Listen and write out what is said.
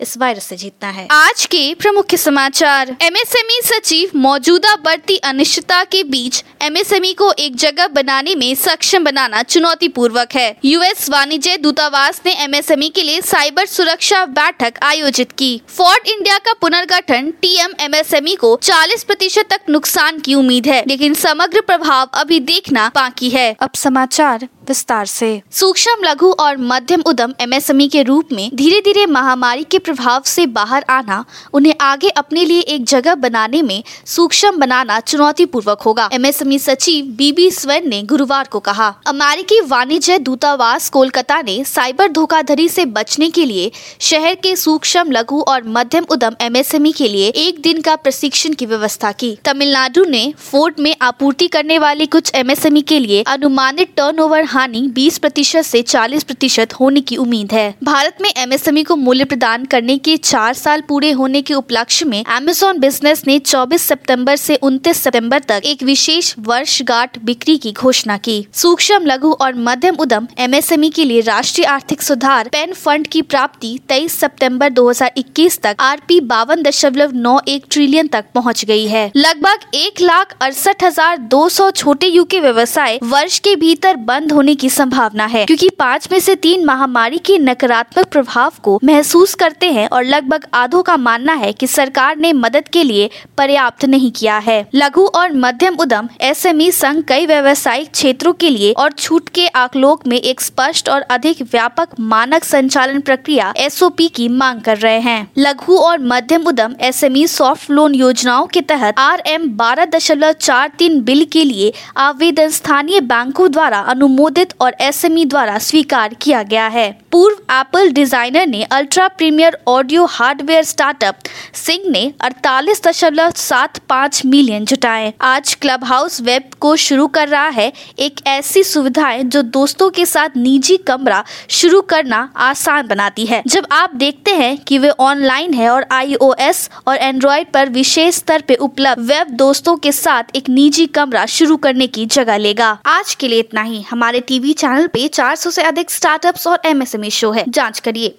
इस वायरस से जीतना है। आज के प्रमुख समाचार। एमएसएमई सचिव मौजूदा बढ़ती अनिश्चितता के बीच एमएसएमई को एक जगह बनाने में सक्षम बनाना चुनौती पूर्वक है यूएस वाणिज्य दूतावास ने एमएसएमई के लिए साइबर सुरक्षा बैठक आयोजित की। फोर्ट इंडिया का पुनर्गठन टीएम एमएसएमई को 40 प्रतिशत तक नुकसान की उम्मीद है लेकिन समग्र प्रभाव अभी देखना बाकी है। अब समाचार विस्तार से। सूक्ष्म लघु और मध्यम उद्यम एमएसएमई के रूप में धीरे धीरे महामारी के प्रभाव से बाहर आना, उन्हें आगे अपने लिए एक जगह बनाने में सूक्ष्म बनाना चुनौती पूर्वक होगा। एमएसएमई सचिव बीबी स्वेन ने गुरुवार को कहा, अमेरिकी वाणिज्य दूतावास कोलकाता ने साइबर धोखाधड़ी से बचने के लिए शहर के सूक्ष्म, लघु और मध्यम उद्यम एमएसएमई के लिए एक दिन का प्रशिक्षण की व्यवस्था की। तमिलनाडु ने फोर्ट में आपूर्ति करने वाले कुछ एमएसएमई के लिए अनुमानित टर्नओवर हानि 20 प्रतिशत ऐसी 40 प्रतिशत होने की उम्मीद है। भारत में एमएसएमई को मूल्य प्रदान करने के चार साल पूरे होने के उपलक्ष्य में अमेजोन बिज़नेस ने 24 सितंबर से 29 सितंबर तक एक विशेष वर्षगांठ बिक्री की घोषणा की। सूक्ष्म, लघु और मध्यम उद्यम एमएसएमई के लिए राष्ट्रीय आर्थिक सुधार पेन फंड की प्राप्ति 23 सितंबर 2021 तक आर पी बावन दशमलव नौ एक ट्रिलियन तक पहुँच गई है। लगभग एक लाख अड़सठ हज़ार दो सौ छोटे यू के व्यवसाय वर्ष के भीतर बंद होने की संभावना है, क्योंकि पाँच में से तीन महामारी के नकारात्मक प्रभाव को महसूस करते हैं और लगभग आधों का मानना है कि सरकार ने मदद के लिए पर्याप्त नहीं किया है। लघु और मध्यम उद्यम, एसएमई संघ कई व्यवसायिक क्षेत्रों के लिए और छूट के आकलोक में एक स्पष्ट और अधिक व्यापक मानक संचालन प्रक्रिया, एसओपी की मांग कर रहे हैं। लघु और मध्यम उद्यम, एसएमई सॉफ्ट लोन योजनाओं के तहत आर एम बारह दशमलव चार तीन बिल के लिए आवेदन स्थानीय बैंकों द्वारा अनुमोदित और एसएमई द्वारा स्वीकार किया गया है। पूर्व एप्पल डिज़ाइनर ने ultra premier audio hardware startup Singh ने अड़तालीस दशमलव सात पाँच मिलियन जुटाए। आज क्लब हाउस वेब को शुरू कर रहा है एक ऐसी सुविधाएँ जो दोस्तों के साथ निजी कमरा शुरू करना आसान बनाती है। जब आप देखते हैं कि वे ऑनलाइन है और आईओएस और एंड्रॉइड पर विशेष स्तर पे उपलब्ध, वेब दोस्तों के साथ एक निजी कमरा शुरू करने की जगह लेगा। आज के लिए इतना ही। हमारे टीवी चैनल पे 400 से अधिक स्टार्टअप्स और एमएसएमई शो है। जाँच करिए।